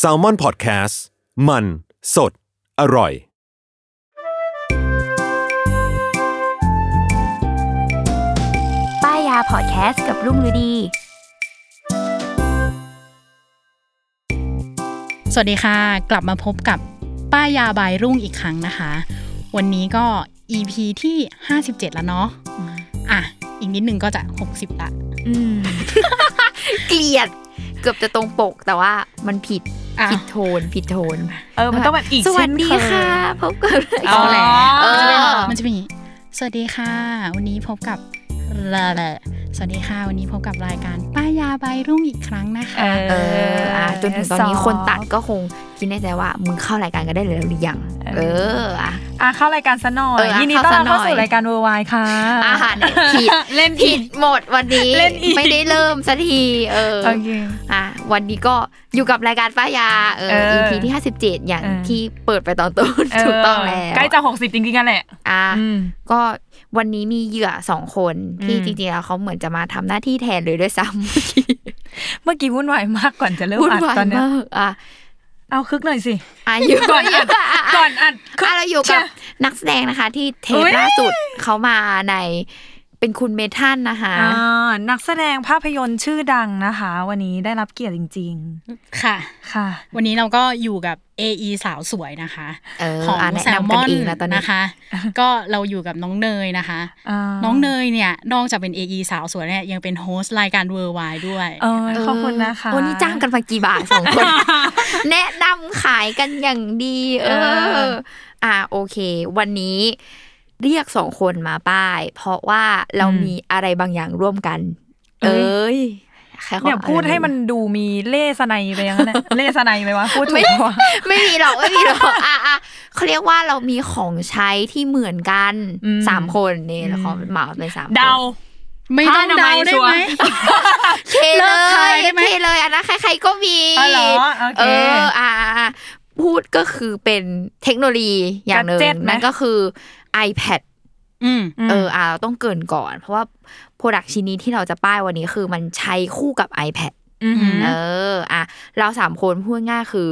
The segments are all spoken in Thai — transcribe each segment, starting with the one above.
S a l ม o n PODCAST มัน สด อร่อย ป้ายยาพอดแคสต์กับรุ่งฤดี สวัสดีค่ะ กลับมาพบกับป้ายาบายรุ่งอีกครั้งนะคะ วันนี้ก็ EP ที่ 57 แล้วเนาะอะ อีกนิดนึงก็จะ 60ละอืมเกลียดเกือบจะตรงปกแต่ว่ามันผิดอะผิดโทนผิดโทน เออ มันต้องแบบอีกสวัสดีเช่นเคยค่ะพบกับเอาแหละเอมันจะเป็นอมันจะเป็นอย่างงี้สวัสดีค่ะ วันนี้พบกับละละ สวัสดีค่ะ วันนี้พบกับรายการป้ายาบายรุ่งอีกครั้งนะคะ เอออะจนถึงตอนนี้ซอฟต์คนตัดก็คงคิดในใจว่ามึงเข้ารายการกันได้เลยหรือยัง เอออะอะเข้ารายการซะหน่อเอยออะยินดีต้อนรับเข้าเข้าซะหน่อยสู่รายการเวอร์ไวค่ะอาหารเนี่ยผิดเล่นผิผิดดหมดวันนี้เล่นอีกไม่ได้เริ่มสักทีเออโอเคอะวันนี้ก็ อยู่กับรายการป้ายาเออเออ EP ที่57อย่างเออที่เปิดไปตอนต้นถูกต้องแล้วใกล้จะหกสิบจริงๆกันแหละอะอืมก็วันนี้มีเหยื่อสองคนที่อืมจริงๆแล้วเขาเหมือนจะมาทำหน้าที่แทนเลยด้วยซ้ำเมื่อกี้เมื่อกี้วุ่นวายมากก่อนจะเริ่มวุ่นอัดวายตอนเนี้ยมากอะเอาคึกหน่อยสิอะอยู่ก่อนอัดก่อนอัดคึกอะเราอยู่กับเชี่ยนักแสดงนะคะ ที่เทอุ๊ปยล่าสุดเขามาใน เป็นคุณเมทันนะคะอ่านักแสดงภาพยนตร์ชื่อดังนะคะ วันนี้ได้รับเกียรติจริงค่ะๆค่ะ วันนี้เราก็อยู่กับ AE สาวสวยนะคะเออของอะแนะแซลนำมกันอนเองแล้วตอนนี้นะคะ ก็เราอยู่กับน้องเนยนะคะอ่าน้องเนยเนี่ยนอกจากเป็น AE สาวสวยเนี่ยยังเป็นโฮสต์รายการเวอร์ไวด้วยเออขอบคุณนะคะวันนี้จ้างกันมากี่บาทสองคน แนะนำขายกันอย่างดี เอเออออะโอเค วันนี้ เรียกสองคนมาป้าย เพราะว่าเรามีอะไรบางอย่างร่วมกัน เอ้ยใครขาเนี่ยพูดให้มันดูมีเล่ห์สนัยไปยังไงเนี่ยเล่ห์สนัยไหมวะพูดถูกปะวะไม่มีหรอกไม่มีหรอกอะอะเขาเรียกว่าเรามีของใช้ที่เหมือนกันอืมสามคนนี่เราขอเหมาเป็นสามคนเดาไม่ต้องผ้าอนามัเดายได้ชัวร์ไหมเทเลเลิกทายยได้ไหมเทเลยอันนั้นใคร ๆก็มีอ๋อเหรอโอเคเอออะอะอะพูดก็คือเป็นเทคโนโลยีอย่างหนึ่ง Gadget ไหมนั่นก็คือ iPad อืมเอออะเราต้องเกรินก่อน เพราะว่าโปรดักชิ้นนี้ที่เราจะป้ายวันนี้คือมันใช้คู่กับ iPad อือหือเอออะเราสามคนพูดง่ายคือ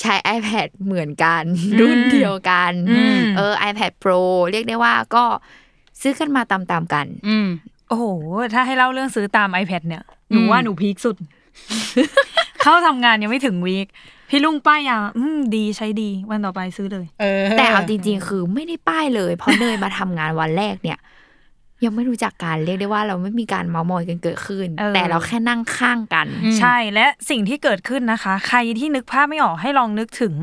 ใช้ iPad เหมือนกัน รุ่นเดียวกันอืมเออ iPad Pro เรียกได้ว่าก็ซื้อกันมาตามๆกันอืมโอ้โห ถ้าให้เล่าเรื่องซื้อตาม iPad เนี่ยหนูอืมว่าหนูพีคสุด เข้าทำงานยังไม่ถึงวีค พี่ลุงป้ายยาอืมดีใช้ดี วันต่อไปซื้อเลย เออแต่เอาจริง ๆ คือไม่ได้ป้ายเลย เพราะเนยมาทำงานวันแรกเนี่ย ยังไม่รู้จักกันเรียกได้ว่าเราไม่มีการเมามอยกันเกิดขึ้น เออ แต่เราแค่นั่งข้างกันอืมใช่และสิ่งที่เกิดขึ้นนะคะ ใครที่นึกภาพไม่ออกให้ลองนึกถึง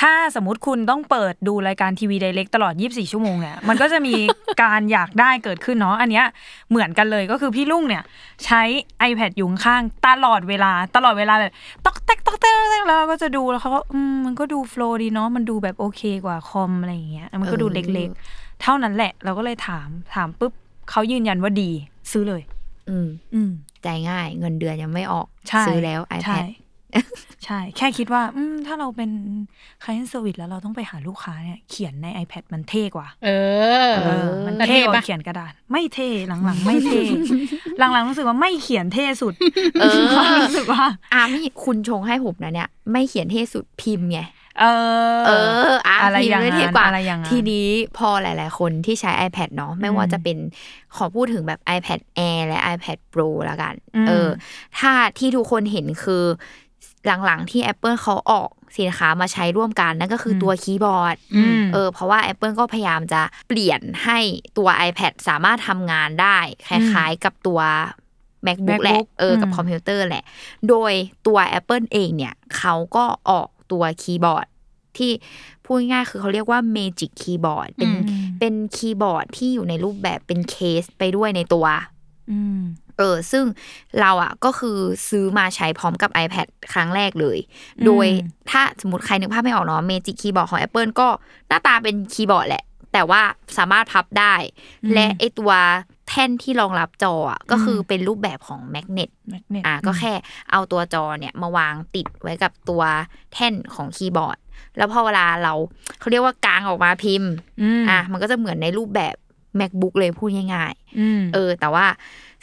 ถ้าสมมติคุณต้องเปิดดูรายการทีวีไดเรกตลอด 24 ชั่วโมงเนี่ยมันก็จะมีการอยากได้เกิดขึ้นเนาะอันเนี้ยเหมือนกันเลยก็คือพี่ลุงเนี่ย ใช้ iPad อยู่ข้างๆตลอดเวลาตลอดเวลาแบบตอกแตกตอกแตกตอกแตกแล้วเราก็จะดูแล้วเขาก็อืมมันก็ดูโฟล์ดีเนาะมันดูแบบโอเคกว่าคอมอะไรอย่างเงี้ยมันก็ดูเออเล็กๆ เท่านั้นแหละ เราก็เลยถามถามปุ๊บเขายืนยันว่าดี ซื้อเลย อืมอืมใจง่าย เงินเดือนยังไม่ออกใช่ซื้อแล้วใช่ iPad ใช่ แค่คิดว่า อืมถ้าเราเป็น client service แล้วเราต้องไปหาลูกค้าเนี่ย เขียนใน iPad มันเท่กว่า เออเออมันแล้วเท่เท่กปะว่าเขียนกระดาษ ไม่เท่หลังๆ ไม่เท่ หลังๆรู้สึกว่าไม่เขียนเท่สุด เออรู้สึกว่าอะไม่คุณชงให้ผมนะเนี่ย ไม่เขียนเท่สุดพิมพ์ไงเออ เอออะอะไรพิมอย่างพ์นั้ไม่นเทียบกว่าอะไรอย่างนั้นทีนี้พอหลาย ๆ คนที่ใช้ iPad เนาะไม่ว่าจะเป็นขอพูดถึงแบบ iPad Air และ iPad Pro ละกันอืมเออ ถ้าที่ทุกคนเห็นคือ หลังๆ ที่ Apple เขาออกสินค้ามาใช้ร่วมกัน นั่นก็คือตัวคีย์บอร์ดอืมเออเพราะว่า Apple ก็พยายามจะเปลี่ยนให้ตัว iPad สามารถทำงานได้คล้ายๆกับตัว MacBook แหละ MacBook เออกับอืมคอมพิวเตอร์แหละ โดยตัว Apple เองเนี่ยเขาก็ออกตัวคีย์บอร์ดที่พูดง่ายๆคือเขาเรียกว่า Magic Keyboard เป็นอืมเป็นคีย์บอร์ดที่อยู่ในรูปแบบเป็นเคสไปด้วยในตัวอืม เออซึ่งเราอะก็คือซื้อมาใช้พร้อมกับ iPad ครั้งแรกเลยอืมโดยถ้าสมมติใครนึกภาพไม่ออกเนาะ Magic Keyboard ของ Apple ก็หน้าตาเป็นคีย์บอร์ดแหละ แต่ว่าสามารถพับได้ และไอ้ตัวแท่นที่รองรับจออะก็คือเป็นรูปแบบของ magnet magnet อะก็แค่เอาตัวจอเนี่ยมาวางติดไว้กับตัวแท่นของคีย์บอร์ด แล้วพอเวลาเราเขาเรียกว่ากางออกมาพิมพ์มอะมันก็จะเหมือนในรูปแบบ macbook เลยพูดง่ายๆอืมเออ แต่ว่า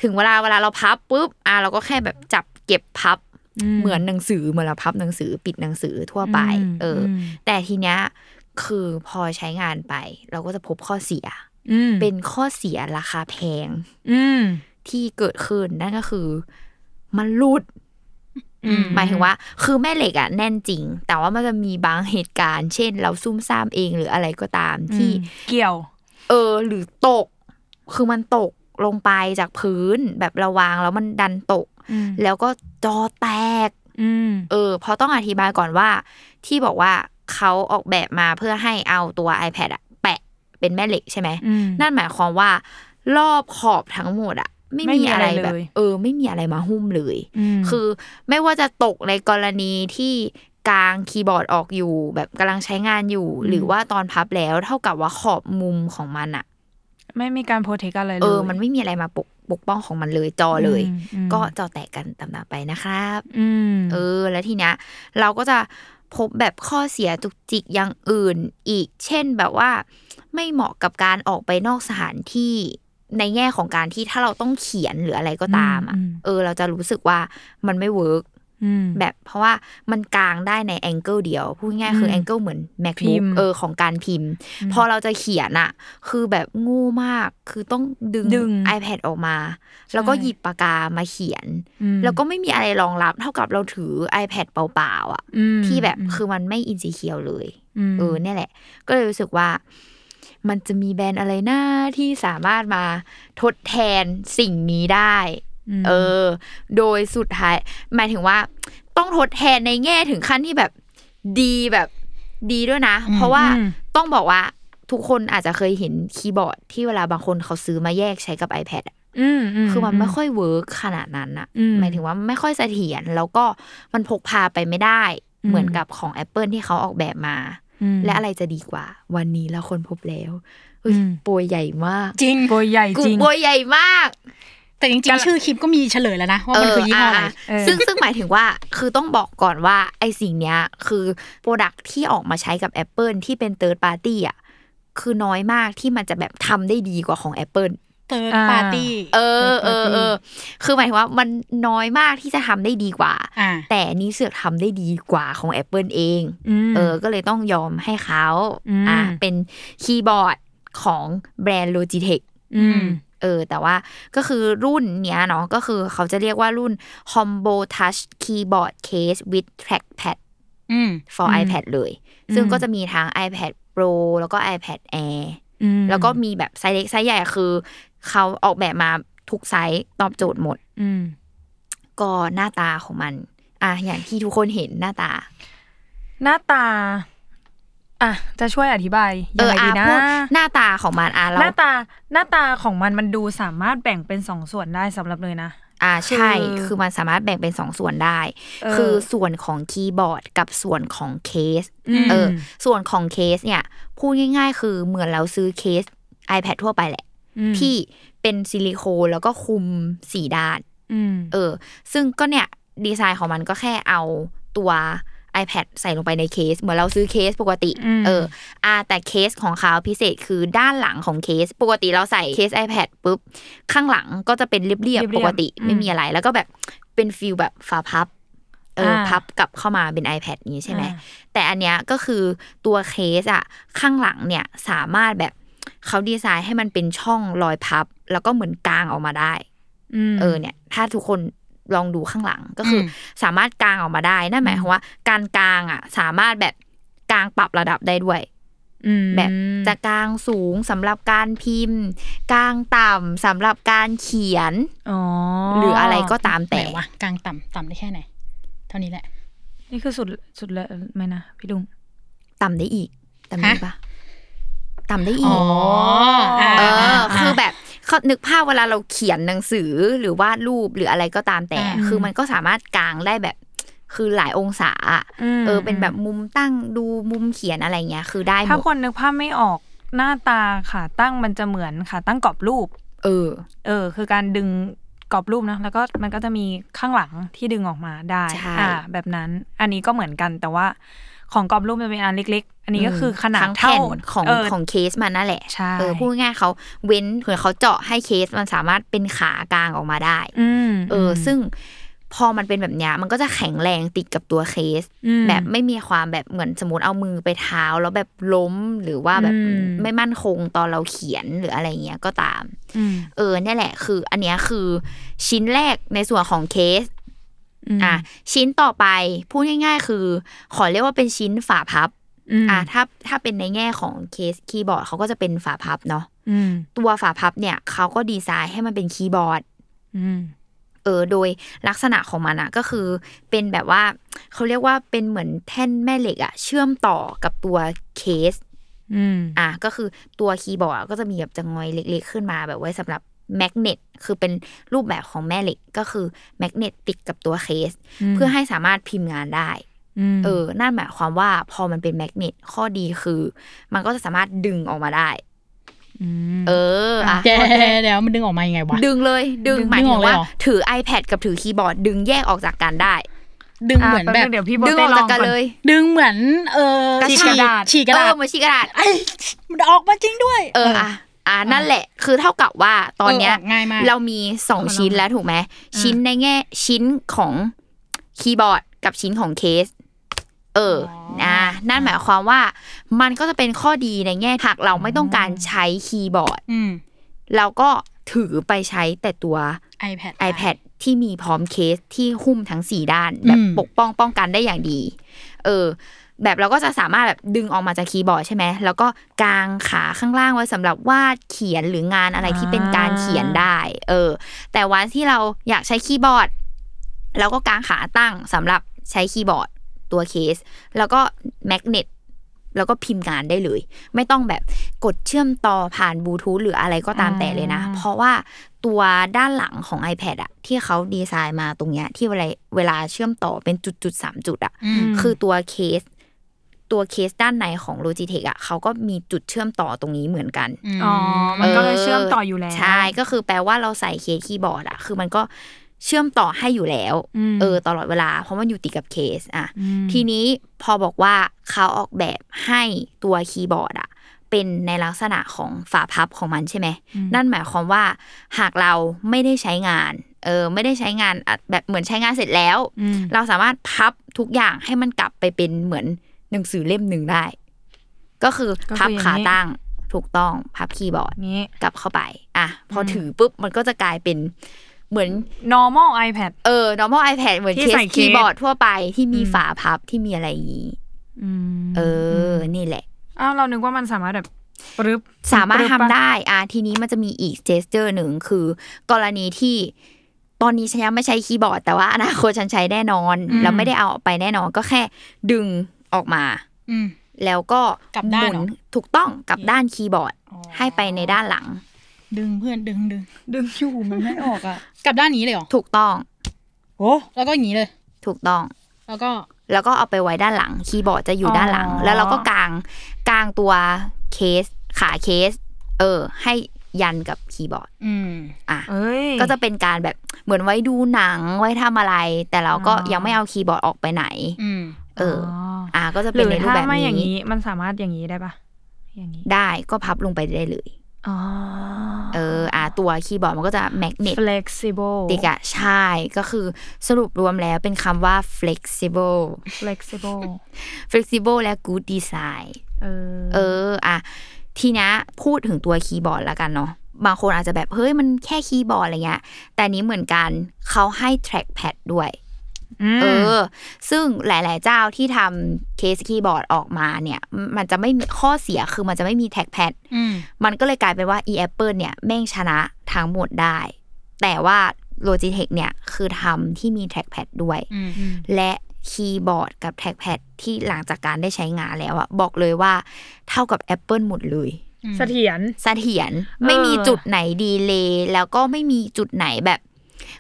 ถึงเวลาเวลาเราพับปุ๊บอะเราก็แค่แบบจับเก็บพับมเหมือนหนังสือเหมือนเราพับหนังสือปิดหนังสือทั่วไปอืมเอออมแต่ทีเนี้ยคือพอใช้งานไป เราก็จะพบข้อเสียอืมเป็นข้อเสียราคาแพงอืมที่เกิดขึ้นนั่นก็คือ มันหลุดอืมหมายถึงว่า คือแม่เหล็กอะแน่นจริง แต่ว่ามันจะมีบางเหตุการณ์ เช่น เราซุ่มซ่ามเองหรืออะไรก็ตามที่อืมเกี่ยว เออ หรือตก คือมันตก ลงไปจากพื้นแบบระวางแล้วมันดันตกอืมแล้วก็จอแตกอืมเออเพราะต้องอธิบายก่อนว่า ที่บอกว่าเขาออกแบบมาเพื่อให้เอาตัว iPad อะแปะเป็นแม่เหล็กใช่ไหมอืมนั่นหมายความว่ารอบขอบทั้งหมดอะไม่ไม่มีมีอะอะไรไรแบบเลยเออ ไม่มีอะไรมาหุ้มเลยมคือไม่ว่าจะตกในกรณีที่กลางคีย์บอร์ดออกอยู่ แบบกำลังใช้งานอยู่ หรือว่าตอนพับแล้วเท่ากับว่าขอบมุมของมันอะ ไม่มีการโปรเทคอะไรเลยเออมันไม่มีอะไรมาปกปกป้องของมันเลยจอเลยอืมอืมก็จอแตกกันตามๆไปนะครับอืมเออ แล้วทีเนี้ยเราก็จะพบแบบข้อเสียจุกจิกอย่างอื่นอีก เช่นแบบว่า ไม่เหมาะกับการออกไปนอกสถานที่ในแง่ของการที่ถ้าเราต้องเขียนหรืออะไรก็ตามอะอืมเออ เราจะรู้สึกว่ามันไม่ work อืม แบบเพราะว่ามันกางได้ใน angle เดียวพูดง่ายๆคือมแองเกิลเหมือนพิ macbook มพ์เออของการพิมพ์ พอเราจะเขียนอะคือแบบงงมากคือต้องดึงดึง iPad ออกมา แล้วก็หยิบปากกามาเขียนอืมแล้วก็ไม่มีอะไรรองรับเท่ากับเราถือ iPad เปล่าๆอะอืมที่แบบอืมคือมันไม่อินซีเคียวเลยมเออเนี่ยแหละ ก็เลยรู้สึกว่ามันจะมีแบรนด์อะไรน้าที่สามารถมาทดแทนสิ่งนี้ได้ม เออ โดยสุดท้าย หมายถึงว่า ต้องทดแทนในแง่ถึงขั้นที่แบบดีแบบดีด้วยนะ เพราะว่าอืมต้องบอกว่าทุกคนอาจจะเคยเห็นคีย์บอร์ดที่เวลาบางคนเขาซื้อมาแยกใช้กับ iPad อะอืมมคือมันไม่ค่อย work ขนาดนั้นอะอืมหมายถึงว่าไม่ค่อยเสถียรแล้วก็มันพกพาไปไม่ได้อืมเหมือนกับของ Apple ที่เขาออกแบบมาอืมและอะไรจะดีกว่า วันนี้เราค้นพบแล้วเฮ้ยอืมโปรยใหญ่มาก จริงโปรยใหญ่กูจริงโปรยใหญ่มาก แต่จริงๆ ชื่อคลิปก็มีเฉลยแล้วนะ ว่ามันคือยี่ห้ออะไรเออซึ่งซึ่งหมายถึงว่าคือต้องบอกก่อนว่าไอ้สิ่งเนี้ยคือ product ที่ออกมาใช้กับ Apple ที่เป็น Third Party อะคือน้อยมากที่มันจะแบบทำได้ดีกว่าของ Apple Third อ่าปาร์ตี้เออเออเออคือหมายถึงว่ามันน้อยมากที่จะทำได้ดีกว่าอ่า แต่นี้เสือกทำได้ดีกว่าของ Apple เองมเออ ก็เลยต้องยอมให้เขาอืมอ่าเป็นคีย์บอร์ดของแบรนด์ Logitech อืม เออ แต่ว่าก็คือรุ่นเนี้ยเนาะก็คือเขาจะเรียกว่ารุ่น Combo Touch Keyboard Case with Trackpad อืม for อืม iPad เลย ซึ่งอืมก็จะมีทั้ง iPad Pro แล้วก็ iPad Air อืมแล้วก็มีแบบไซส์เล็กไซส์ใหญ่คือ เขาออกแบบมาทุกไซส์ตอบโจทย์หมดอืมก็หน้าตาของมัน อะอย่างที่ทุกคนเห็นหน้าตา หน้าตา อะจะช่วยอธิบายเอยังไงดีอะนะพูดหน้าตาของมันอะเราหน้าตาหน้าตาของมันมันดูสามารถแบ่งเป็นสองส่วนได้สำหรับเลยนะอ่าใช่คือคือมันสามารถแบ่งเป็นสองส่วนได้เออคือส่วนของคีย์บอร์ดกับส่วนของเคสอืมเออ ส่วนของเคสเนี่ย พูดง่าย ๆ คือเหมือนเราซื้อเคส iPad ทั่วไปแหละอืมที่เป็นซิลิโคนแล้วก็คลุมสี่ด้านอืมเออ ซึ่งก็เนี่ย ดีไซน์ของมันก็แค่เอาตัว iPad ใส่ลงไปในเคส เหมือนเราซื้อเคสปกติอืมเอออ่าแต่เคสของเขาพิเศษคือด้านหลังของเคส ปกติเราใส่เคส iPad ปุ๊บ ข้างหลังก็จะเป็นเรียบเรียบๆๆปกติอืมไม่มีอะไรแล้วก็แบบเป็น feel แบบฝาพับเอออาพับกลับเข้ามาเป็น iPad นี้ใช่ไหมอ่าแต่อันเนี้ยก็คือตัวเคสอะข้างหลังเนี่ยสามารถแบบเขาดีไซน์ให้มันเป็นช่องรอยพับ แล้วก็เหมือนกางออกมาได้มเออเนี่ย ถ้าทุกคน ลองดูข้างหลังก็คืออมสามารถกางออกมาได้นั่นหมายความว่า การกางอะ สามารถแบบกางปรับระดับได้ด้วยมแบบจะกางสูงสำหรับการพิมพ์กางต่ำสำหรับการเขียนอ๋อหรืออะไรก็ตามแต่แต่วะกลางต่ำต่ำได้แค่ไหน เท่านี้แหละ นี่คือสุดสุดเลยไหมนะพี่ลุง ต่ำได้อีกต่ำได้ฮะปะต่ำได้อีอ๋กอเออาคือแบบ เขานึกภาพเวลาเราเขียนหนังสือหรือวาดรูปหรืออะไรก็ตามแต่อ่าคือมันก็สามารถกางได้แบบคือหลายองศาอะอืมเออ เป็นแบบมุมตั้งดูมุมเขียนอะไรเงี้ย คือได้หถ้ามดคนนึกภาพไม่ออกหน้าตาขาตั้งมันจะเหมือนขาตั้งกรอบรูป เออ เออ คือการดึงกรอบรูปนะแล้วก็มันก็จะมีข้างหลังที่ดึงออกมาได้ใช่อ่าแบบนั้น อันนี้ก็เหมือนกันแต่ว่า ของกรอบรูปมันเป็นอันเล็ก ๆ อันนี้ก็คือขนาดทั้งเท่าแผ่นของเออของเคสมันนั่นแหละใช่เออพูดง่ายๆเขาเว้นเผื่อเขาเจาะให้เคสมันสามารถเป็นขากลางออกมาได้อืมเออ ซึ่งพอมันเป็นแบบเนี้ยมันก็จะแข็งแรงติดกับตัวเคสอืมแบบไม่มีความแบบเหมือนสมมติเอามือไปเท้า แล้วแบบล้มหรือว่าแบบอืมไม่มั่นคงตอนเราเขียนหรืออะไรเงี้ยก็ตามอืมเออเนี่ยแหละ คือ อันเนี้ยคือชิ้นแรกในส่วนของเคสม อะชิ้นต่อไปพูดง่าย ๆ คือ ขอเรียกว่าเป็นชิ้นฝาพับมอะถ้าถ้าเป็นในแง่ของเคสคีย์บอร์ดเขาก็จะเป็นฝาพับเนาะอืมตัวฝาพับเนี่ยเขาก็ดีไซน์ให้มันเป็นคีย์บอร์ดอืมเออโดยลักษณะของมันอะก็คือเป็นแบบว่าเขาเรียกว่าเป็นเหมือนแท่นแม่เหล็กอะเชื่อมต่อกับตัวเคสอืมอะก็คือตัวคีย์บอร์ดก็จะมีแบบจะงอยเล็ก ๆ ขึ้นมาแบบไว้สำหรับ magnet คือเป็นรูปแบบของแม่เหล็กก็คือ magnet ติดกับตัวเคส เพื่อให้สามารถพิมพ์งานได้มเออนั่นหมายความว่าพอมันเป็น magnet ข้อดีคือ มันก็จะสามารถดึงออกมาได้มเอออะแกเดี๋ยวมันดึงออกมายังไงวะดึงเลย ดึงดึงหมายถึงดึงออกเลยว่าเหรอถือ iPad กับถือคีย์บอร์ด ดึงแยกออกจากกันได้ ดึงเหมือนแบบะป๊นึงเดี๋ยวพี่โบดึงเต้ออกลจากองกันก่อนเลย ดึงเหมือน เออกระฉีดาษกฉีกกระดาเอษอเหมือนชี้กระดาษไอ้มันออกมาจริงด้วย เอออะ อะนั่นแหละ คือเท่ากับว่าตอนเนี้ยเออออกง่ายมากเรามีสองชิ้นแล้วถูกไหมชิ้นในแง่ชิ้นของคีย์บอร์ดกับชิ้นของเคส เออนะนั่นหมายความว่า มันก็จะเป็นข้อดีในแง่หากเราไม่ต้องการใช้คีย์บอร์ดอืมเราก็ถือไปใช้แต่ตัว iPad iPad ที่มีพร้อมเคสที่หุ้มทั้งสี่ด้าน แบบอืมปกป้องป้องกันได้อย่างดี เออ แบบเราก็จะสามารถแบบดึงออกมาจากคีย์บอร์ดใช่ไหมแล้วก็กางขาข้างล่างไว้สำหรับวาดเขียนหรืองานอะไรที่เป็นการเขียนได้ เออ แต่วันที่เราอยากใช้คีย์บอร์ดเราก็กางขาตั้งสำหรับใช้คีย์บอร์ดตัวเคส แล้วก็ magnet แล้วก็พิมพ์งานได้เลย ไม่ต้องแบบกดเชื่อมต่อผ่านบลูทูธหรืออะไรก็ตามแต่เลยนะ เพราะว่าตัวด้านหลังของ iPad อะที่เขาดีไซน์มาตรงเนี้ยที่เวลาเวลาเชื่อมต่อเป็นจุดๆสามจุดอะอืมคือตัวเคส ตัวเคสด้านในของ Logitech อะเขาก็มีจุดเชื่อมต่อตรงนี้เหมือนกันอ๋อมันก็เลยเชื่อมต่ออยู่แล้วใช่ก็คือแปลว่าเราใส่เคสคีย์บอร์ดอะคือมันก็เชื่อมต่อให้อยู่แล้วมเออ ตลอดเวลา เพราะมันอยู่ติดกับเคสอะอืมทีนี้พอบอกว่าเขาออกแบบให้ตัวคีย์บอร์ดอะเป็นในลักษณะของฝาพับของมันใช่ไหม นั่นหมายความว่า หากเราไม่ได้ใช้งาน เออ ไม่ได้ใช้งานอะแบบเหมือนใช้งานเสร็จแล้วอืมเราสามารถพับทุกอย่างให้มันกลับไปเป็นเหมือน หนังสือเล่มหนึ่งได้ ก็คือก็คือพับอย่างนี้ขาตั้งถูกต้องพับคีย์บอร์ดงี้กลับเข้าไป อะ พอถือปุ๊บ มันก็จะกลายเป็นเหมือน normal iPad เออ normal iPad เหมือนที่เคสใส่เคสคีย์บอร์ดทั่วไปที่มีอืมฝาพับที่มีอะไรอย่างนี้อืมเออ นี่แหละ อ้าวเรานึกว่ามันสามารถแบบปรึบสามารถปึบทำปะได้ อะทีนี้มันจะมีอีกเจสเจอร์หนึ่งคือ กรณีที่ตอนนี้ฉันยังไม่ใช้คีย์บอร์ดแต่ว่าอนาคตฉันใช้แน่นอนอืมแล้วไม่ได้เอาออกไปแน่นอนก็แค่ดึง ออกมาอืมแล้วก็กลับหด้านมุนเหรอถูกต้องกลับด้านคีย์บอร์ดอ๋อให้ไปในด้านหลัง ดึงเพื่อนดึงดึงดึงอยู่มันไม่ออกอะกลับด้านนี้เลยเหรอถูกต้องโอ้แล้วก็อย่างนี้เลย ถูกต้อง แล้วก็แล้วก็เอาไปไว้ด้านหลัง คีย์บอร์ดจะอยู่อ๋อด้านหลัง แล้วเราก็กางกางตัวเคสขาเคส เออ ให้ยันกับคีย์บอร์ด อืมอะเอ้ยก็จะเป็นการแบบเหมือนไว้ดูหนังไว้ทำอะไร แต่เราก็อ๋อยังไม่เอาคีย์บอร์ดออกไปไหนอืม เออ อะก็จะหเป็นรือในรูปถ้าแบบไม่อย่างนี้นี้ มันสามารถอย่างนี้ได้ปะอย่างนี้ได้ก็พับลงไปได้เลยอ๋อเออ อะตัวคีย์บอร์ดมันก็จะ magnetic flexible อะใช่ ก็คือสรุปรวมแล้วเป็นคำว่า flexible flexible flexible และ good design เออ เออ อะ ทีนี้พูดถึงตัวคีย์บอร์ดแล้วกันเนาะ บางคนอาจจะแบบ เฮ้ย มันแค่คีย์บอร์ดอะไรเงี้ย แต่อันนี้เหมือนกัน เขาให้ trackpad ด้วยม เออ ซึ่งหลาย ๆ เจ้าที่ทำเคสคีย์บอร์ดออกมาเนี่ย มันจะไม่มีข้อเสียคือมันจะไม่มี trackpad อืมมันก็เลยกลายเป็นว่า e Apple เนี่ยแม่งชนะทั้งหมดได้ แต่ว่า Logitech เนี่ยคือทำที่มี trackpad ด้วยอืมและคีย์บอร์ดกับแท็กแพดที่หลังจากการได้ใช้งานแล้วอะบอกเลยว่าเท่ากับ Apple หมดเลยเสถียรเสถียรไม่มีจุดไหนดีเลยแล้วก็ไม่มีจุดไหนแบบ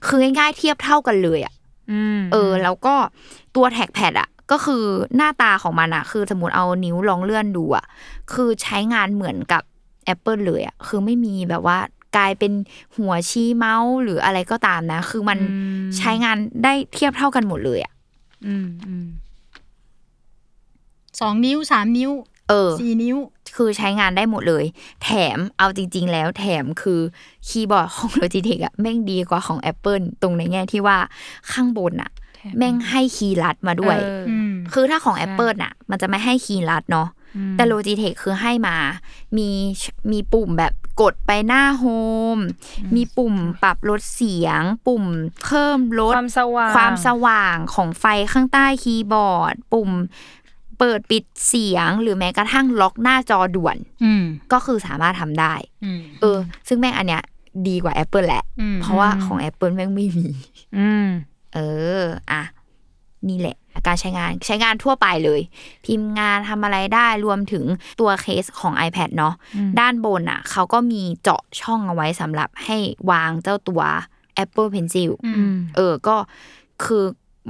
คือง่ายๆเทียบเท่ากันเลยอะอืม เออ แล้วก็ตัว trackpad อะก็คือหน้าตาของมันอะคือสมมติเอานิ้วลองเลื่อนดูอะคือใช้งานเหมือนกับ Apple เลยอะคือไม่มีแบบว่ากลายเป็นหัวชี้เมาส์หรืออะไรก็ตามนะ คือมันใช้งานได้เทียบเท่ากันหมดเลยอะอืมอืมสองนิ้วสามนิ้วเออสี่นิ้ว คือใช้งานได้หมดเลย แถมเอาจริง ๆ แล้วแถมคือคีย์บอร์ดของ Logitech อะแม่งดีกว่าของ Apple ตรงในแง่ที่ว่าข้างบนอะแม่งให้คีย์ลัดมาด้วยเอออืมคือถ้าของ Apple น่ะ มันจะไม่ให้คีย์ลัดเนาะ แต่ Logitech คือให้มา มีมีปุ่มแบบกดไปหน้าโฮม มีปุ่มปรับลดเสียง ปุ่มเพิ่มลดความสว่างความสว่างของไฟข้างใต้คีย์บอร์ด ปุ่ม เปิดปิดเสียงหรือแม้กระทั่งล็อกหน้าจอด่วนอืมก็คือสามารถทำได้อืมเออ ซึ่งแม่งอันเนี้ยดีกว่า Apple แหละอืมเพราะว่าของ Apple แม่งไม่มีอืมเออ อะ นี่แหละ การใช้งานใช้งานทั่วไปเลย พิมพ์งานทำอะไรได้รวมถึงตัวเคสของ iPad เนาะด้านบนอะ เขาก็มีเจาะช่องเอาไว้สำหรับให้วางเจ้าตัว Apple Pencil อืมเออ ก็คือ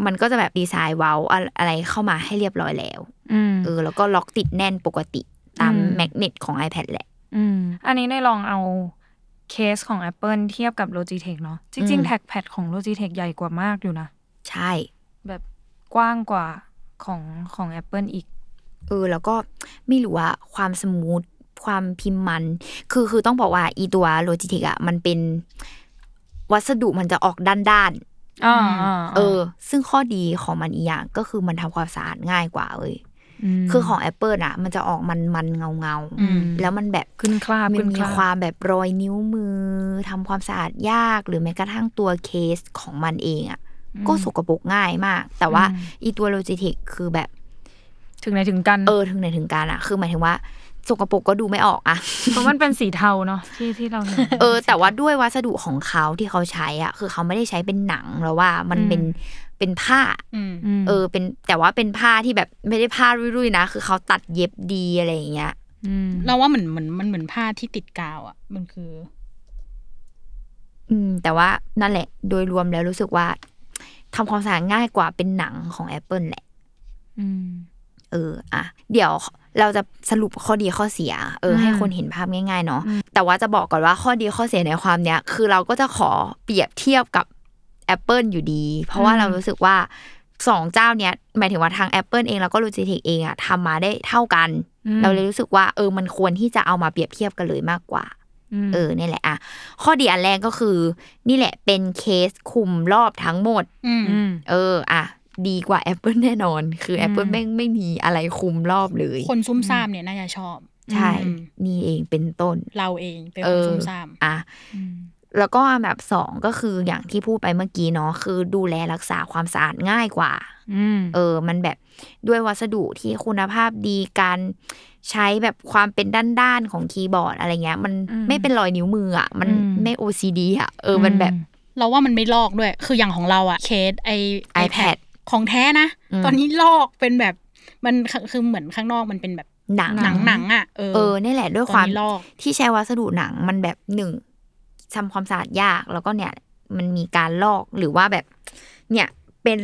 มันก็จะแบบดีไซน์เว้าอะอะไรเข้ามาให้เรียบร้อยแล้วอืมเออ แล้วก็ล็อกติดแน่นปกติตามอืม magnet ของ iPad แหละอืมอันนี้ได้ลองเอาเคสของ Apple เทียบกับ Logitech เนาะจริงอืมๆ trackpad ของ Logitech ใหญ่กว่ามากอยู่นะ ใช่ แบบกว้างกว่าของของ Apple อีก เออ แล้วก็ไม่รู้ว่าความ smooth ความพิมพ์มัน คือคือต้องบอกว่าอีตัว Logitech อะมันเป็น วัสดุมันจะออกด้านด้านอ่าๆ เออ ซึ่งข้อดีของมันอีกอย่างก็คือมันทำความสะอาดง่ายกว่าเลยคือของ Apple อะมันจะออกมันมันเงาเงาๆอืมแล้วมันแบบขึ้นคราบมัขึ้นนมีคราบความแบบรอยนิ้วมือทำความสะอาดยากหรือแม้กระทั่งตัวเคสของมันเองอะก็สกปรกง่ายมาก แต่ว่าอีตัวโลจิเทคคือแบบ ถึงไหนถึงกัน เออ ถึงไหนถึงการอะคือหมายถึงว่า สกปรกก็ดูไม่ออกอะเพราะมันเป็นสีเทาเนาะที่ที่เราเห็นเออ แต่ว่าด้วยวัสดุของเขาที่เขาใช้อะคือเขาไม่ได้ใช้เป็นหนังแล้วว่ามันเป็นเป็นผ้าอืมมเออ เป็นแต่ว่าเป็นผ้าที่แบบไม่ได้ผ้ารุ่ยๆนะคือเขาตัดเย็บดีอะไรอย่างเงี้ยมเราว่าเหมือนเหมือนมันเหมือนผ้าที่ติดกาวอะ มันคือ อืม แต่ว่านั่นแหละ โดยรวมแล้วรู้สึกว่าทำความสะอาดง่ายกว่าเป็นหนังของ Apple แหละ อืม เออ อะ เดี๋ยว เราจะสรุปข้อดีข้อเสีย เออ ให้คนเห็นภาพง่ายๆเนาะแต่ว่าจะบอกก่อนว่าข้อดีข้อเสียในความเนี้ยคือเราก็จะขอเปรียบเทียบกับ Apple อยู่ดี เพราะว่าเรารู้สึกว่าสองเจ้าเนี้ยหมายถึงว่าทาง Apple เองแล้วก็ Logitech เองอะทำมาได้เท่ากัน เราเลยรู้สึกว่า เออมันควรที่จะเอามาเปรียบเทียบกันเลยมากกว่ามเออนี่แหละอะข้อดีอันแรกก็คือ นี่แหละเป็นเคสคุมรอบทั้งหมดอืมอืมเอออะ ดีกว่า Apple แน่นอน คือ Apple แม่งไม่มีอะไรคุมรอบเลย คนซุ่มซ่ามเนี่ยน่าจะชอบ ใช่อืมนี่เองเป็นต้น เราเองเป็นเอคนอซุ่มซ่ามอะแล้วก็อันดับสองก็คืออย่างที่พูดไปเมื่อกี้เนาะคือดูแลรักษาความสะอาดง่ายกว่าอืมเออ มันแบบด้วยวัสดุที่คุณภาพดีการใช้แบบความเป็นด้านๆของคีย์บอร์ดอะไรเงี้ย มันไม่เป็นรอยนิ้วมืออะ มันไม่ OCD อะ เออมันแบบ เราว่ามันไม่ลอกด้วย คืออย่างของเราอะเคสไอ iPad ของแท้นะอืมตอนนี้ลอกเป็นแบบมันคือเหมือนข้างนอกมันเป็นแบบหนังหนังหนังอะเออเออนี่แหละด้วยตอนความนี้ลอกที่ใช้วัสดุหนังมันแบบหนึ่งทำความสะอาดยากแล้วก็เนี่ยมันมีการลอกหรือว่าแบบ เนี่ยเป็น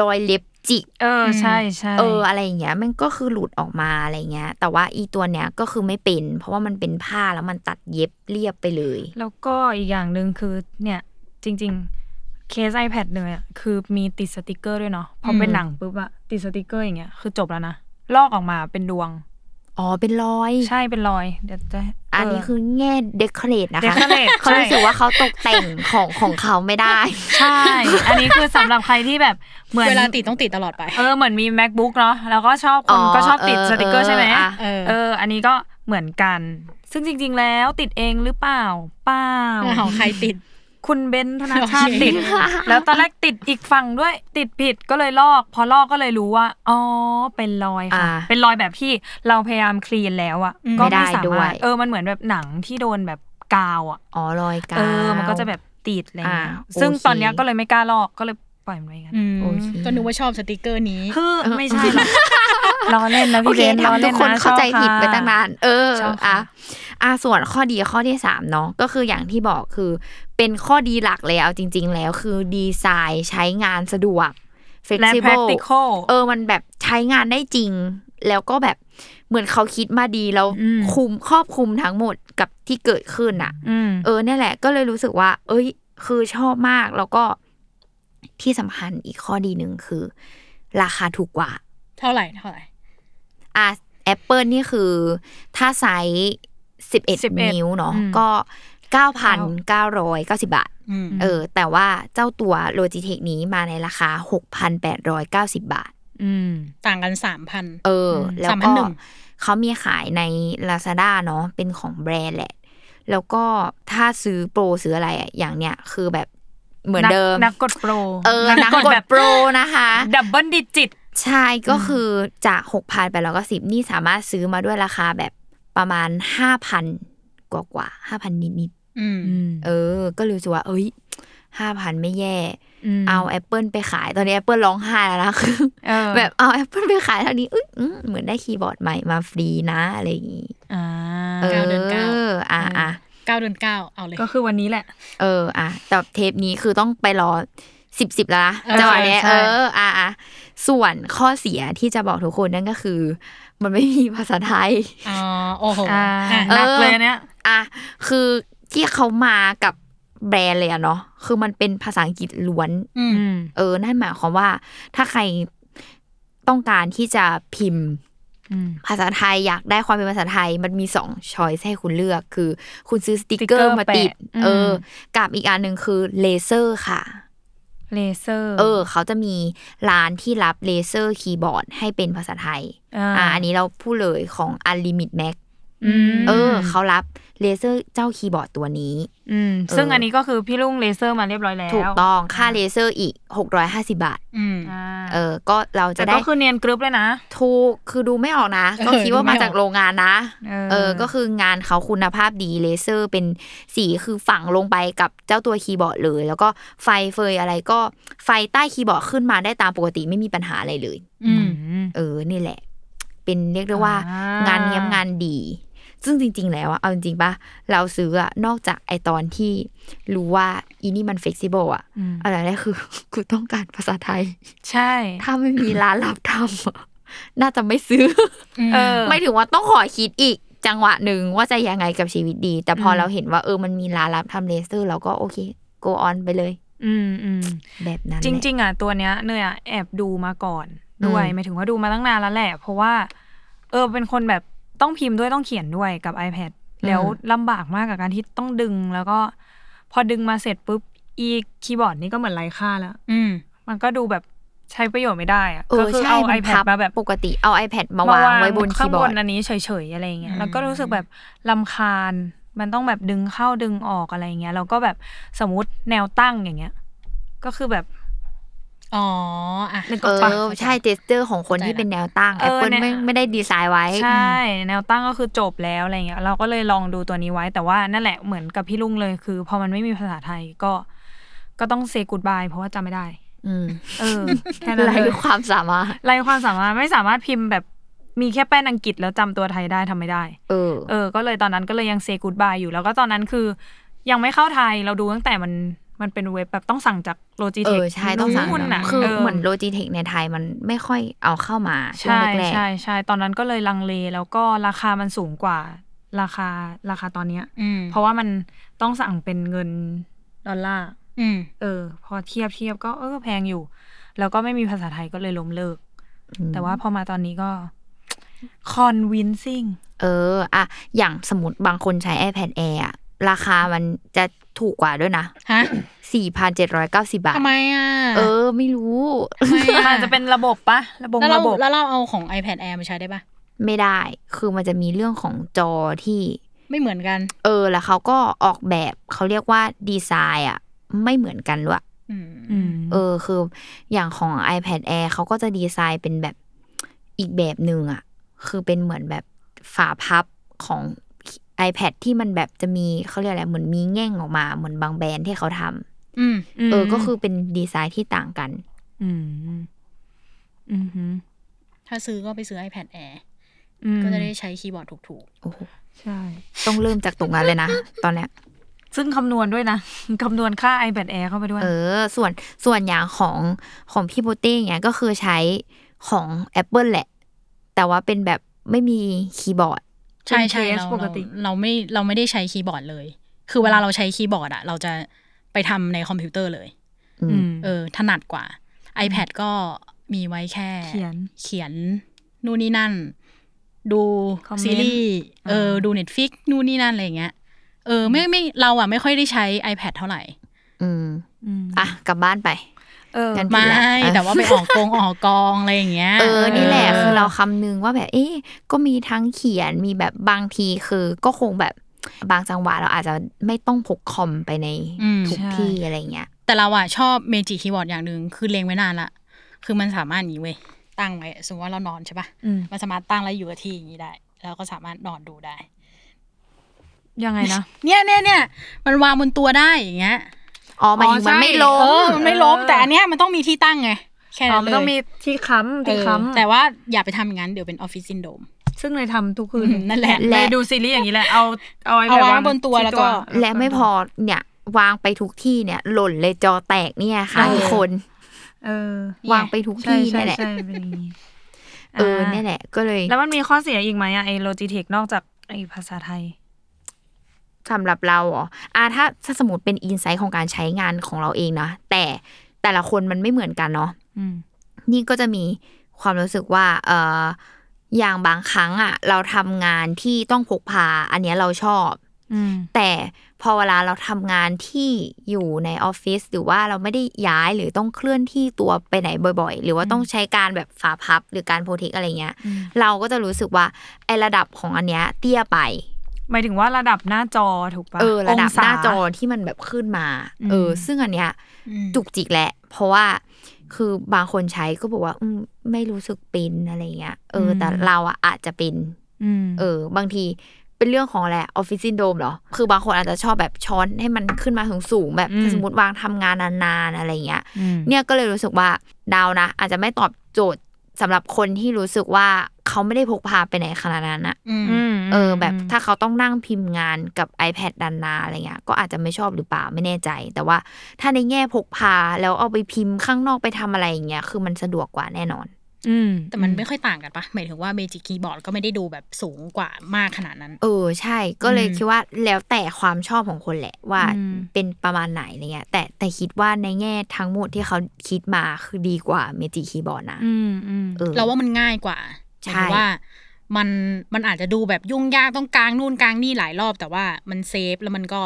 รอยเล็บจิก เออใช่ใช่เอออะไรอย่างเงี้ย มันก็คือหลุดออกมาอะไรเงี้ย แต่ว่าอีตัวเนี้ยก็คือไม่เป็น เพราะว่ามันเป็นผ้าแล้วมันตัดเย็บเรียบไปเลย แล้วก็อีกอย่างหนึ่งคือเนี่ยจริง ๆ เคส iPad เนี่ยคือมีติดสติกเกอร์ด้วยเนาะพอเป็นหนังปุ๊บอะติดสติกเกอร์อย่างเงี้ยคือจบแล้วนะลอกออกมาเป็นดวง อ๋อเป็นรอย ใช่เป็นรอย เดี๋ยวจะอันนี้คือแง่เดคอเรทนะคะ decorate เขารู้สึกว่าเขาตกแต่งของของเขาไม่ได้ ใช่ อันนี้คือสำหรับใครที่แบบเหมือน เวลาติดต้องติดตลอดไป เออเหมือนมี macbook เนาะแล้วก็ชอบคอ๋นอก็ชอบติดเออสติกเกอร์ใช่ไหมเอออะ เออ เออ อันนี้ก็เหมือนกัน ซึ่งจริง ๆ แล้วติดเองหรือเปล่าเปล่า ของใครติด คุณเบนซ์ธนาชาติโอเคติด แล้วตอนแรกติดอีกฝั่งด้วยติดผิดก็เลยลอก พอลอกก็เลยรู้ว่า อ๋อ เป็นรอยค่ะอ่าเป็นรอยแบบที่เราพยายามคลีนแล้วอะอืมก็ไม่ได้ไม่สาด้วมารถยเออมันเหมือนแบบหนังที่โดนแบบกาวอะอ๋อรอยกาวเออมันก็จะแบบติดอะไรเงี้ยอ่าซึ่งโอเคตอนเนี้ยก็เลยไม่กล้าลอกก็เลยปล่อยมันไว้กันอืมโอเคก็นึกว่าชอบสติกเกอร์นี้คือไม่ใช่ห รอกล้อเล่นนะโอพี่เคเบนล้อทำทุเล่กนคนนะเข้าใจชอบผิดไปค่ะตั้งนาน เออชอบค่ะอะอะส่วนข้อดีข้อที่สามเนาะก็คืออย่างที่บอกคือ เป็นข้อดีหลักเลยเอาจริง ๆ แล้วคือดีไซน์ใช้งานสะดวกและ flexible practical เออมันแบบใช้งานได้จริง แล้วก็แบบเหมือนเขาคิดมาดีแล้วอืมคุมครอบคลุมทั้งหมดกับที่เกิดขึ้นอะอืมเออเนี่ยแหละ ก็เลยรู้สึกว่า เอ้ย คือชอบมากแล้วก็ที่สำคัญอีกข้อดีหนึ่งคือ ราคาถูกกว่า เท่าไหร่เท่าไหร่ อะแอปเปิลนี่คือ ถ้าไซส์สิบเอ็ด11นิ้วเนาะอืมก็เก้าพันเก้าร้อยเก้าสิบาทอืมเออ แต่ว่าเจ้าตัว Logitech นี้มาในราคาหกพันแปดร้อยเก้าสิบาทอืมต่างกันสามพันเอออืมแล้วสามพัก็นหนึ่งเขามีขายใน Lazada เนาะเป็นของแบรนด์แหละ แล้วก็ถ้าซื้อโปรซื้ออะไรอะอย่างเนี้ยคือแบบเหมือนเดิม นักกดโปร เออ นักกดแบบโปรนะคะ double digit ใช่ก็คือจากหกพันไปแล้วก็สิบนี่สามารถซื้อมาด้วยราคาแบบประมาณห้าพันกว่ากว่าห้าพันนิดอืมๆเออ ก็เลยรู้สึกว่า เอ้ยห้าพันไม่แย่มเอา Apple ไปขายตอนนี้ Apple ร้องไห้แล้วนะคือเออแบบเอา Apple ไปขายเท่านี้เอ้ยอืมเหมือนได้คีย์บอร์ดใหม่มาฟรีนะอะไรอย่างงี้อ่าเอเก้าเดือนเก้าออะอะเก้าเดือนเก้าเอาเลยก็คือวันนี้แหละ เออ อะแต่เทปนี้คือต้องไปรอสิบสิบแล้วนะเออจังหวะเนี้ยใช่เออ อะอะ ส่วนข้อเสียที่จะบอกทุกคนนั่นก็คือ มันไม่มีภาษาไทยอ๋อโอ้โหอ่าอะหนักเออเลยอันเนี้ยอะคือที่เขามากับแบรนด์เลยอะเนาะคือมันเป็นภาษาอังกฤษล้วนอืมอืมเออ นั่นหมายความว่า ถ้าใครต้องการที่จะพิมพ์อืมภาษาไทยอยากได้ความเป็นภาษาไทยมันมีสอง choice ให้คุณเลือก คือ คุณซื้อสติกเกอสติ๊กเกอร์ร์มาติดแปะอืมเออ กับอีกอันหนึ่งคือเลเซอร์ค่ะ เลเซอร์ เออ เขาจะมีร้านที่รับเลเซอร์คีย์บอร์ดให้เป็นภาษาไทย อ่า อันนี้เราพูดเลยของ Unlimit Mac อืม เออ เขารับเลเซอร์เจ้าคีย์บอร์ดตัวนี้ อืมเออซึ่งอันนี้ก็คือพี่ลุงเลเซอร์มาเรียบร้อยแล้ว ถูกต้องค่าเลเซอร์อีก650บาท อืมอ่าเออ ก็เราจะแต่ได้ก็คือเนียนกรึบเลยนะ ถูก คือดูไม่ออกนะ ก็เออคิดว่าดูไม่มาออกจากโรงงานนะเออเออ ก็คืองานเขาคุณภาพดีเลเซอร์เป็นสีคือฝังลงไปกับเจ้าตัวคีย์บอร์ดเลย แล้วก็ไฟเฟยอะไรก็ไฟใต้คีย์บอร์ดขึ้นมาได้ตามปกติไม่มีปัญหาอะไรเลย อืม เออ นี่แหละ เป็นเรียกได้ว่าอ่างงานเนี้ยบงานดี ซึ่งจริง ๆ แล้วอะเอาจริงๆปะเราซื้ออะนอกจากไอตอนที่รู้ว่าอีนี่มัน flexible อะอืมอะไรแรกคือกูต้องการภาษาไทย ใช่ ถ้าไม่มีร้านรับทำอะน่าจะไม่ซื้อเออไม่ถึงว่าต้องขอคิดอีกจังหวะหนึ่งว่าจะยังไงกับชีวิตดี แต่พออมเราเห็นว่าเออมันมีร้านรับทำเลเซอร์เราก็โอเค go on ไปเลย อืมอืมแบบนั้นจริง ๆ อะ ตัวเนี้ยเนยอะแอบดูมาก่อน ด้วยอืมหมายถึงว่าดูมาตั้งนานแล้วแหละ เพราะว่า เออ เป็นคนแบบต้องพิมพ์ด้วยต้องเขียนด้วยกับ iPad แล้วลำบากมากกับการที่ต้องดึงแล้วก็ พอดึงมาเสร็จปุ๊บอีคีย์บอร์ดนี่ก็เหมือนไร้ค่าแล้วอืมมันก็ดูแบบใช้ประโยชน์ไม่ได้อะเอก็อคือใช่เอามัน iPad พับมาแบบปกติเอา iPad มาวางไว้บนคีข้างย์บบอร์นดอันนี้เฉยๆอะไรเงี้อืยมแล้วก็รู้สึกแบบลำคาญ มันต้องแบบดึงเข้าดึงออกอะไรเงี้ยแล้วก็แบบสมมติแนวตั้งอย่างเงี้ย ก็คือแบบ อ๋ออะนึกเอออกปะอใช่เทสเตอร์ของคนที่เป็นแนวตั้งเออ Apple เนี่ยไม่ไม่ได้ดีไซน์ไว้ ใช่ แนวตั้งก็คือจบแล้วอะไรเงี้ย เราก็เลยลองดูตัวนี้ไว้ แต่ว่านั่นแหละเหมือนกับพี่ลุงเลยคือ พอมันไม่มีภาษาไทยก็ ก็ต้องเซกูดบายเพราะว่าจำไม่ได้ อืม เออแค่นั้นไรเลยความสามารถไรความสามารถไม่สามารถพิมพ์แบบมีแค่แป้นอังกฤษแล้วจำตัวไทยได้ทำไม่ได้ เออ เออ ก็เลยตอนนั้นก็เลยยัง say goodbye อยู่แล้วก็ตอนนั้นคือ ยังไม่เข้าไทยเราดูตั้งแต่มัน มันเป็นเว็บแบบต้องสั่งจาก Logitech เออใช่ต้องสั่งน่ะคือเหมือน Logitech ในไทยมันไม่ค่อยเอาเข้ามาช่วงใช่แรกใช่ใช่ตอนนั้นก็เลยลังเลแล้วก็ราคามันสูงกว่าราคาราคาตอนเนี้ยอืมเพราะว่ามันต้องสั่งเป็นเงินดอลลาร์อืมเออ พอเทียบเทียบก็เออแพงอยู่ แล้วก็ไม่มีภาษาไทยก็เลยล้มเลิกๆอืมแต่ว่าพอมาตอนนี้ก็ convincing เอออะอย่างสมมติบางคนใช้ iPad Air อะราคามันจะ ถูกกว่าด้วยนะฮะ4,790บาททำไมอะ เออ ไม่รู้ทำไมมันอะจะเป็นระบบปะระบบแล้วเราระบบแล้วเราเอาของ iPad Air มาใช้ได้ปะไม่ได้ คือมันจะมีเรื่องของจอที่ ไม่เหมือนกัน เออ แล้วเขาก็ออกแบบเขาเรียกว่าดีไซน์อะ ไม่เหมือนกันด้วยอืมอืมเออ คืออย่างของ iPad Air เขาก็จะดีไซน์เป็นแบบอีกแบบหนึ่งอะ คือเป็นเหมือนแบบฝาพับของ iPad ที่มันแบบจะมีเขาเรียกอะไรเหมือนมีแง่งออกมาเหมือนบางแบรนด์ที่เขาทำอืมเออ ก็คือเป็นดีไซน์ที่ต่างกัน อืมอืมฮึถ้าซื้อก็ไปซื้อ iPad Air อืมก็จะได้ใช้คีย์บอร์ดถูกโอ้โหใช่ ต้องเริ่มจากตรงนั้นเลยนะ ตอนเนี้ยซึ่งคำนวณด้วยนะคำนวณค่า iPad Air เข้าไปด้วย เออ ส่วนส่วนอย่างของของพี่โบเต้เนี่ยก็คือใช้ของ Apple แหละ แต่ว่าเป็นแบบไม่มีคีย์บอร์ดๆ ใช่ใช่เป็นเรา case ปกติเราเราไม่เราไม่ได้ใช้คีย์บอร์ดเลย คือเวลาเราใช้คีย์บอร์ดอะเราจะไปทำในคอมพิวเตอร์เลยอือืมมเออ ถนัดกว่า iPad ก็มีไว้แค่ เขียนเขียนนู่นนี่นั่น ดูคอมเมนต์ซีรีส์เอออ่าดู Netflix นู่นนี่นั่นอะไรอย่างเงี้ยเออ ไม่ไม่เราอะไม่ค่อยได้ใช้ iPad เท่าไหร่ อืมอืมอะกลับบ้านไปเอองั้น ไม่ผิดละแต่ว่าไปออกกองออกกองอะไรอย่างเงี้ย เออ นี่แหละเคือเราคำนึงว่าแบบ เอ๊ะก็มีทั้งเขียนมีแบบบางทีคือ ก็คงแบบบางจังหวะเราอาจจะไม่ต้องพกคอมไปในอืมทุกที่อะไรเงี้ย แต่เราอะชอบเมจิคีย์บอร์ดอย่างหนึ่งคือเลงไว้นานละ คือมันสามารถอย่างนี้เว้ยตั้งไว้สมมติว่าเรานอนใช่ปะอืมมันสามารถตั้งแล้วอยู่กับที่อย่างนี้ได้ แล้วก็สามารถนอนดูได้ยังไงนะเนี่ยเนี่ยเนี่ยมันวางบนตัวได้อย่างเงี้ย อ๋อหมายถึงมันไม่ล้เอมอมันไม่ล้มแต่อันเนี้ยมันต้องมีที่ตั้งไงแค่อ๋อนั้นเลยมันต้องมีที่ค้ำที่เออค้ำแต่ว่าอย่าไปทำอย่างนั้นเดี๋ยวเป็นออฟฟิศซินโดมซึ่งเลยทำทุกคืนอืมนั่นแหละเลยดูซีรีส์อย่างนี้แหละเอาเอาเอา iPad วางบนตัวที่แล้วก็และไม่พอเนี่ยวางไปทุกที่เนี่ย หล่นเลยจอแตกเนี่ยค่ะเออทุกคนเออวางไปทุกที่ใช่เนี่ยแหละใช่ใช่เป็นอย่างนี้เออเนี่ยแหละ ก็เลย แล้วมันมีข้อเสียอีกไหมอะไอโลจิเทคนอกจากไอภาษาไทย สำหรับเราอ๋ออ่าถ้าถ้าสมมติเป็นอินไซต์ของการใช้งานของเราเองนะแต่แต่ละคนมันไม่เหมือนกันเนาะอืมนี่ก็จะมีความรู้สึกว่า เอออย่างบางครั้งอะ เราทำงานที่ต้องพกพา อันเนี้ยเราชอบอืมแต่พอเวลาเราทำงานที่อยู่ในออฟฟิศหรือว่าเราไม่ได้ย้ายหรือต้องเคลื่อนที่ตัวไปไหนบ่อยๆ หรือว่าต้องใช้การแบบฝาพับหรือการโปรเทคอะไรเงี้ยอืมเราก็จะรู้สึกว่าไอระดับของอันเนี้ยเตี้ยไป หมายถึงว่าระดับหน้าจอถูกปะเออระดับงศหน้าจอที่มันแบบขึ้นมาอืมเออ ซึ่งอันเนี้ยจุกจิกแหละ เพราะว่าคือบางคนใช้ก็บอกว่าอืมไม่รู้สึกเป็นอะไรเงี้ย เอออมแต่เราอะอาจจะเป็นอืมเออ บางทีเป็นเรื่องของอะไรออฟฟิศซินโดมเหรอ คือบางคนอาจจะชอบแบบช้อนให้มันขึ้นมาถึงสูงๆแบบถ้าสมมติวางทำงานนานๆอะไรเงี้ยอืมเนี่ยก็เลยรู้สึกว่าดาวนะ อาจจะไม่ตอบโจทย์ สำหรับคนที่รู้สึกว่าเขาไม่ได้พกพาไปไหนขนาดนั้นอะอืมอืมเออ แบบถ้าเขาต้องนั่งพิมพ์งานกับ iPad ดันนาอะไรเงี้ย ก็อาจจะไม่ชอบหรือเปล่าไม่แน่ใจ แต่ว่าถ้าในแง่พกพาแล้วเอาไปพิมพ์ข้างนอกไปทำอะไรอย่างเงี้ย คือมันสะดวกกว่าแน่นอนอืม แต่มันไม่ค่อยต่างกันปะหมายถึงว่า Magic Keyboard ก็ไม่ได้ดูแบบสูงกว่ามากขนาดนั้น เออใช่ก็เลยอืมคิดว่าแล้วแต่ความชอบของคนแหละว่าอืมเป็นประมาณไหนอะไรเงี้ย แต่แต่คิดว่าในแง่ทั้งหมดที่เขาคิดมาคือดีกว่า Magic Keyboard นะอืมอืมเออเราว่ามันง่ายกว่าใช่หมายถึงว่ามันมันอาจจะดูแบบยุ่งยากต้องกลางนู่นกลางนี่หลายรอบ แต่ว่ามัน safe แล้วมันก็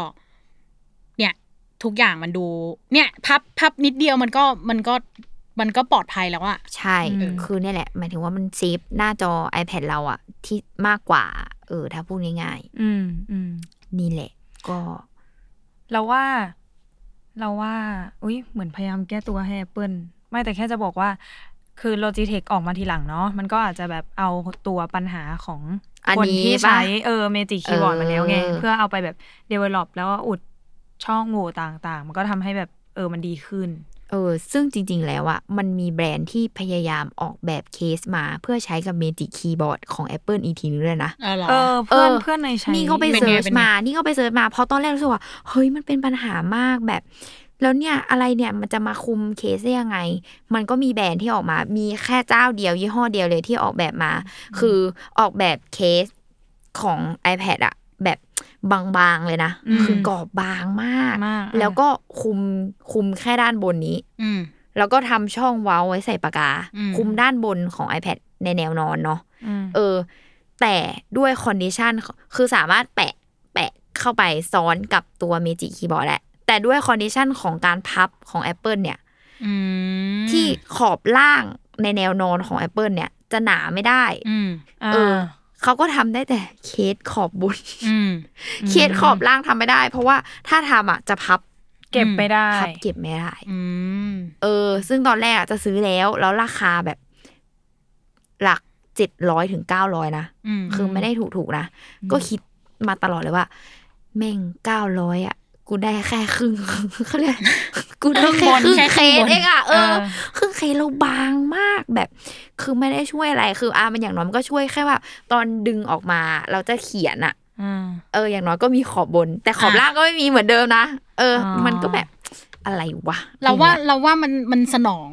เนี่ย ทุกอย่างมันดู เนี่ย พับพับนิดเดียวมันก็มันก็ มันก็ปลอดภัยแล้วอะใช่อืมคือเนี่ยแหละ หมายถึงว่ามันเซฟหน้าจอ iPad เราอะที่มากกว่า เออ ถ้าพูดง่ายอืมอืมๆนี่แหละ ก็ เราว่า เราว่า อุ้ยเหมือนพยายามแก้ตัวให้ Apple ไม่แต่แค่จะบอกว่า คือ Logitech ออกมาทีหลังเนาะมันก็อาจจะแบบเอาตัวปัญหาของอันคนนี้ที่ปะใช้เออเมจิคีย์บอร์ดเออมาแล้วไง เพื่อเอาไปแบบ develop แล้วก็อุดช่องโหว่ต่างๆ มันก็ทำให้แบบเออมันดีขึ้น เออซึ่งจริง ๆ แล้วอะมันมีแบรนด์ที่พยายามออกแบบเคสมาเพื่อใช้กับ Magic Keyboard ของ Apple อีกทีนึงเลยนะเออเหรอเออเพื่อนเออเพื่อนในใช้นี่ก็ไป search เป็นไงมา นี่ก็ไป search มาเพราะตอนแรกรู้สึกว่า เฮ้ยมันเป็นปัญหามากแบบ แล้วเนี่ยอะไรเนี่ยมันจะมาคุมเคสได้ยังไง มันก็มีแบรนด์ที่ออกมา มีแค่เจ้าเดียว ยี่ห้อเดียวเลยที่ออกแบบมา คือออกแบบเคสของ iPad อะแบบ บางๆเลยนะอืมคือกรอบบางมากมากอะแล้วก็คุมคุมแค่ด้านบนนี้ อืมแล้วก็ทำช่องเว้าไว้ใส่ปากกาอืมคุมด้านบนของ iPad ในแนวนอนเนาะอืมเออ แต่ด้วย condition คือสามารถแปะแปะเข้าไปซ้อนกับตัว Magic Keyboard แหละแต่ด้วย condition ของการพับของ Apple เนี่ยอืมที่ขอบล่างในแนวนอนของ Apple เนี่ย จะหนาไม่ได้อืมเออ เขาก็ทำได้แต่เคสขอบบนอืมเคสขอบล่างทำไม่ได้ เพราะว่าถ้าทำอะจะพับ เก็บไม่ได้พับเก็บไม่ได้อืมเออ ซึ่งตอนแรกอะจะซื้อแล้ว แล้วราคาแบบ หลักเจ็ดร้อยถึงเก้าร้อยนะอืมคือไม่ได้ถูกถูกๆนะ ก็คิดมาตลอดเลยว่า แม่งเก้าร้อยอะ กูได้แค่ครึ่งเขาเรียกกูได้แค่ครึ่งแค่เคครึ่งสบนเองอะเออเออครึ่งเคสเราบางมากแบบ คือไม่ได้ช่วยอะไรคืออะมันอย่างน้อยมันก็ช่วยแค่ว่าตอนดึงออกมาเราจะเขียนอะอืมเออ อย่างน้อยก็มีขอบบน แต่ขอบอะล่างก็ไม่มีเหมือนเดิมนะเอออ๋อมันก็แบบอะไรวะเราว่าอย่งงี้ยเราว่ามันมันสนอง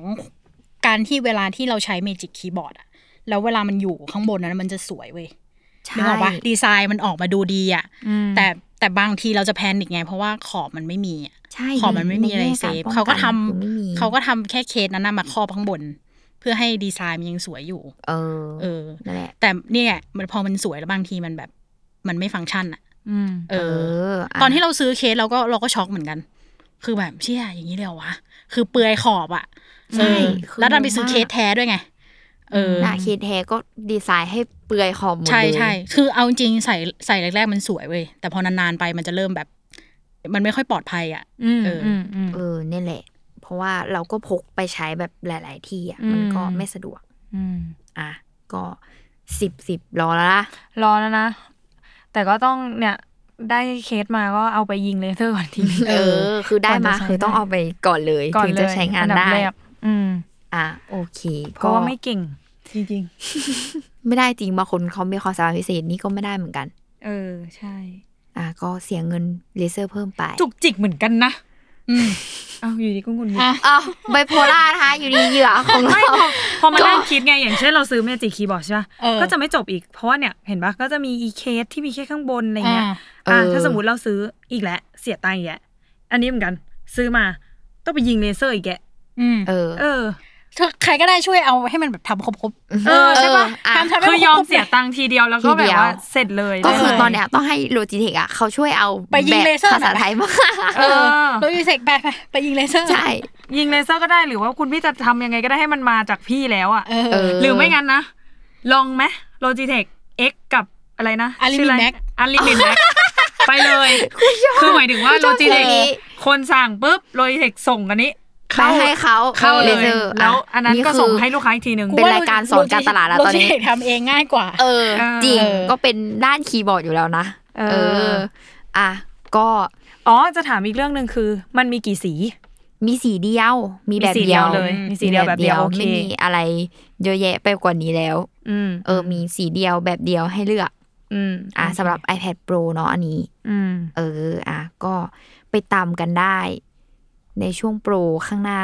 การที่เวลาที่เราใช้เมจิกคีย์บอร์ดอะแล้วเวลามันอยู่ข้างบนนั้นมันจะสวยเว้ยใช่ นึกออกปะดีไซน์มันออกมาดูดีอะอืมแต่แต่บางทีเราจะ panic ไง เพราะว่าขอบมันไม่มีอะใช่ขอบมันไม่มีอะไรในแง่ safe ป้องเขาก็ทำคือไม่มีเขาก็ทำแค่เคสนั้นนะมาครอบข้างบน เพื่อให้ดีไซน์มันยังสวยอยู่ เออ เออนั่นแหละแต่เนี่ยมันพอมันสวยแล้วบางทีมันแบบ มันไม่ฟังก์ชันอะอืมเอเออออะตอนที่เราซื้อเคสเราก็เราก็ช็อกเหมือนกัน คือแบบเชี่ยอย่างนี้เลยเหรอวะคือเปลือยขอบอะใช่เออคือแล้วดันไปงงซื้อมากเคสแท้ด้วยไงเออ หน้าเคสแท้ก็ดีไซน์ให้เปลือยขอบหมดเลย ใช่ใช่คือเอาจริงๆใส่ใส่แรกๆมันสวยเว้ย แต่พอนานๆไปมันจะเริ่มแบบ มันไม่ค่อยปลอดภัยอะอืมเอออืมอืมเออนี่แหละ เพราะว่าเราก็พกไปใช้แบบหลาย ๆ ที่อะอืมมันก็ไม่สะดวก อืมอะ ก็สิบสิบรอแล้วนะรอแล้วนะ แต่ก็ต้องเนี่ยได้เคสมาก็เอาไปยิงเลเซอร์ก่อนทีนึงเออ คือได้มาก่อนจะใช้คือต้องได้เอาไปก่อนเลยก่อนถึงเลจะยใช้งานอัดับได้แรกอืม อะโอเคเพราะว่าไม่เก่ง จริงไม่ได้จริงบางคนเขามีความสามารถพิเศษนี่ก็ไม่ได้เหมือนกันๆเออใช่ อะก็เสียเงินเลเซอร์เพิ่มไป จุกจิกเหมือนกันนะอืมเอาอยู่ดีก็หงุดหงิดอะอ้าวไบโพล่านะคะอยู่ดีเหยื่อของเราพอมานั่งคิดไงอย่างเช่นเราซื้อ Magic Keyboard ใช่ปะเออก็จะไม่จบอีกเพราะว่าเนี่ยเห็นปะก็จะมีอีเคสที่มีแค่ข้างบนอะไรเงี้ยอ่าอ่าเออถ้าสมมติเราซื้ออีกแล้วเสียตังค์อีกแล้วอันนี้เหมือนกัน ซื้อมาต้องไปยิงเลเซอร์อีกแกะอืมเออเออ ใครก็ได้ช่วยเอาให้มันแบบทำครบเออใช่ปะอ่ทำทำให้คือยอมครบๆเสียตังค์ทีเดียวแล้วก็ทีแบเดีบยวว่าเสร็จเลย ก็คือได้ตอนเนี้ยต้องให้ Logitech อะเขาช่วยเอาไปยิงแบบเลเซอร์ภาษาไทยมาเออโดยเสกไปไปไปยิงเลเซอร์ใช่ยิงเลเซอร์ก็ได้หรือว่าคุณพี่จะทำยังไงก็ได้ให้มันมาจากพี่แล้วอะเออเออหรือไม่งั้นนะ ลองไหม Logitech X กับอะไรนะ Unlimited Max อันลิมิตแม็กไปเลย คือหมายถึงว่ากูชโลอบจิเทคเพลงนี้คนสั่งปุ๊บโลจิเทคส่งกันนี้ ไปให้เขาเข้าเลซยอร์แล้วอันนั้นก็คืส่งให้ลูกค้าอีกทีหนึ่งเป็นรายการสอนการตลาดแล้วตอนนี้โลจิเทคทำเองง่ายกว่า เออเออจริงเออก็เป็นด้านคีย์บอร์ดอยู่แล้วนะ เออ อะก็อ๋อจะถามอีกเรื่องหนึ่งคือ มันมีกี่สี มีสีเดียว มีแบบมีสีเดีเดียยววเลย มีสีเดียวแบบเดียวโอเคไม่มีอะไรเยอะแยะไปกว่านี้แล้ว อืมเออ มีสีเดียวแบบเดียวให้เลือก อืมอะสำหรับ iPad Pro เนาะอันนี้ อืมเออ อะก็ไปตามกันได้ ในช่วงโปรข้างหน้า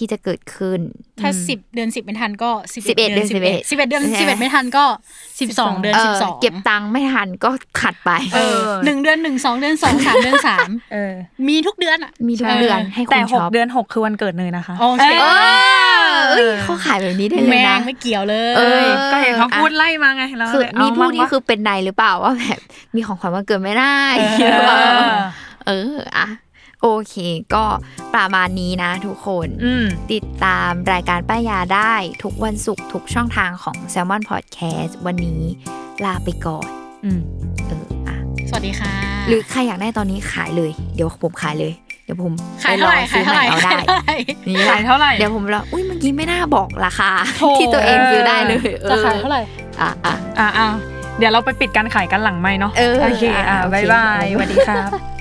ที่จะเกิดขึ้น ถ้าสิบเดือนสิบไม่ทันก็สิบ11เดือนสิบเอ็ด11สิบเอ็ดเดือนใช่ไหมสิบเอ็ดไม่ทันก็สิบสองเดือนเอสิอบสองเก็บตังค์ไม่ทันก็ขัดไปเออหนึ่งเดือนหนึ่งสองเดือนสองสามเดือนสามเออ มีทุกเดือนอะมีทุกใช่เดือนให้คแต่นหช็กอปเดือนหกคือวันเกิดเนยนะคะโอเคเออเอ้ยเขาขายแบบนี้ได้เลแมยนะงไม่เกี่ยวเลยเออก็เห็นเขาพูดไล่มาไงเราคือเลยมีเอาพูดบ้างนี่วะคือเป็นในหรือเปล่าว่าแบบมีของขวัญวันเกิดไม่ได้เออหรือเปล่าเอออะ โอเคก็ประมาณนี้นะทุกคนอืมติดตามรายการป้ายาได้ทุกวันศุกร์ทุกช่องทางของ Salmon Podcast วันนี้ลาไปก่อนอืมเอออะสวัสดีค่ะ หรือใครอยากได้ตอนนี้ขายเลย เดี๋ยวผมขายเลยเดี๋ยวผมขายไปเท่ารอไหร่ซื้ขายอใหเท่าไหร่ม่เอาได้นี่ขายเท่าไหร่เดี๋ยวผมรออุ้ยเมื่อกี้ไม่น่าบอกราคาโถที่ตัวเองซื้อได้เลยจะขายเท่าไหร่อะอะอ่าอ่าเดี๋ยวเราไปปิดการขายกันหลังไม่เนาะเออโอเคอ่าอะโอเคบายบายสวัสดีครับ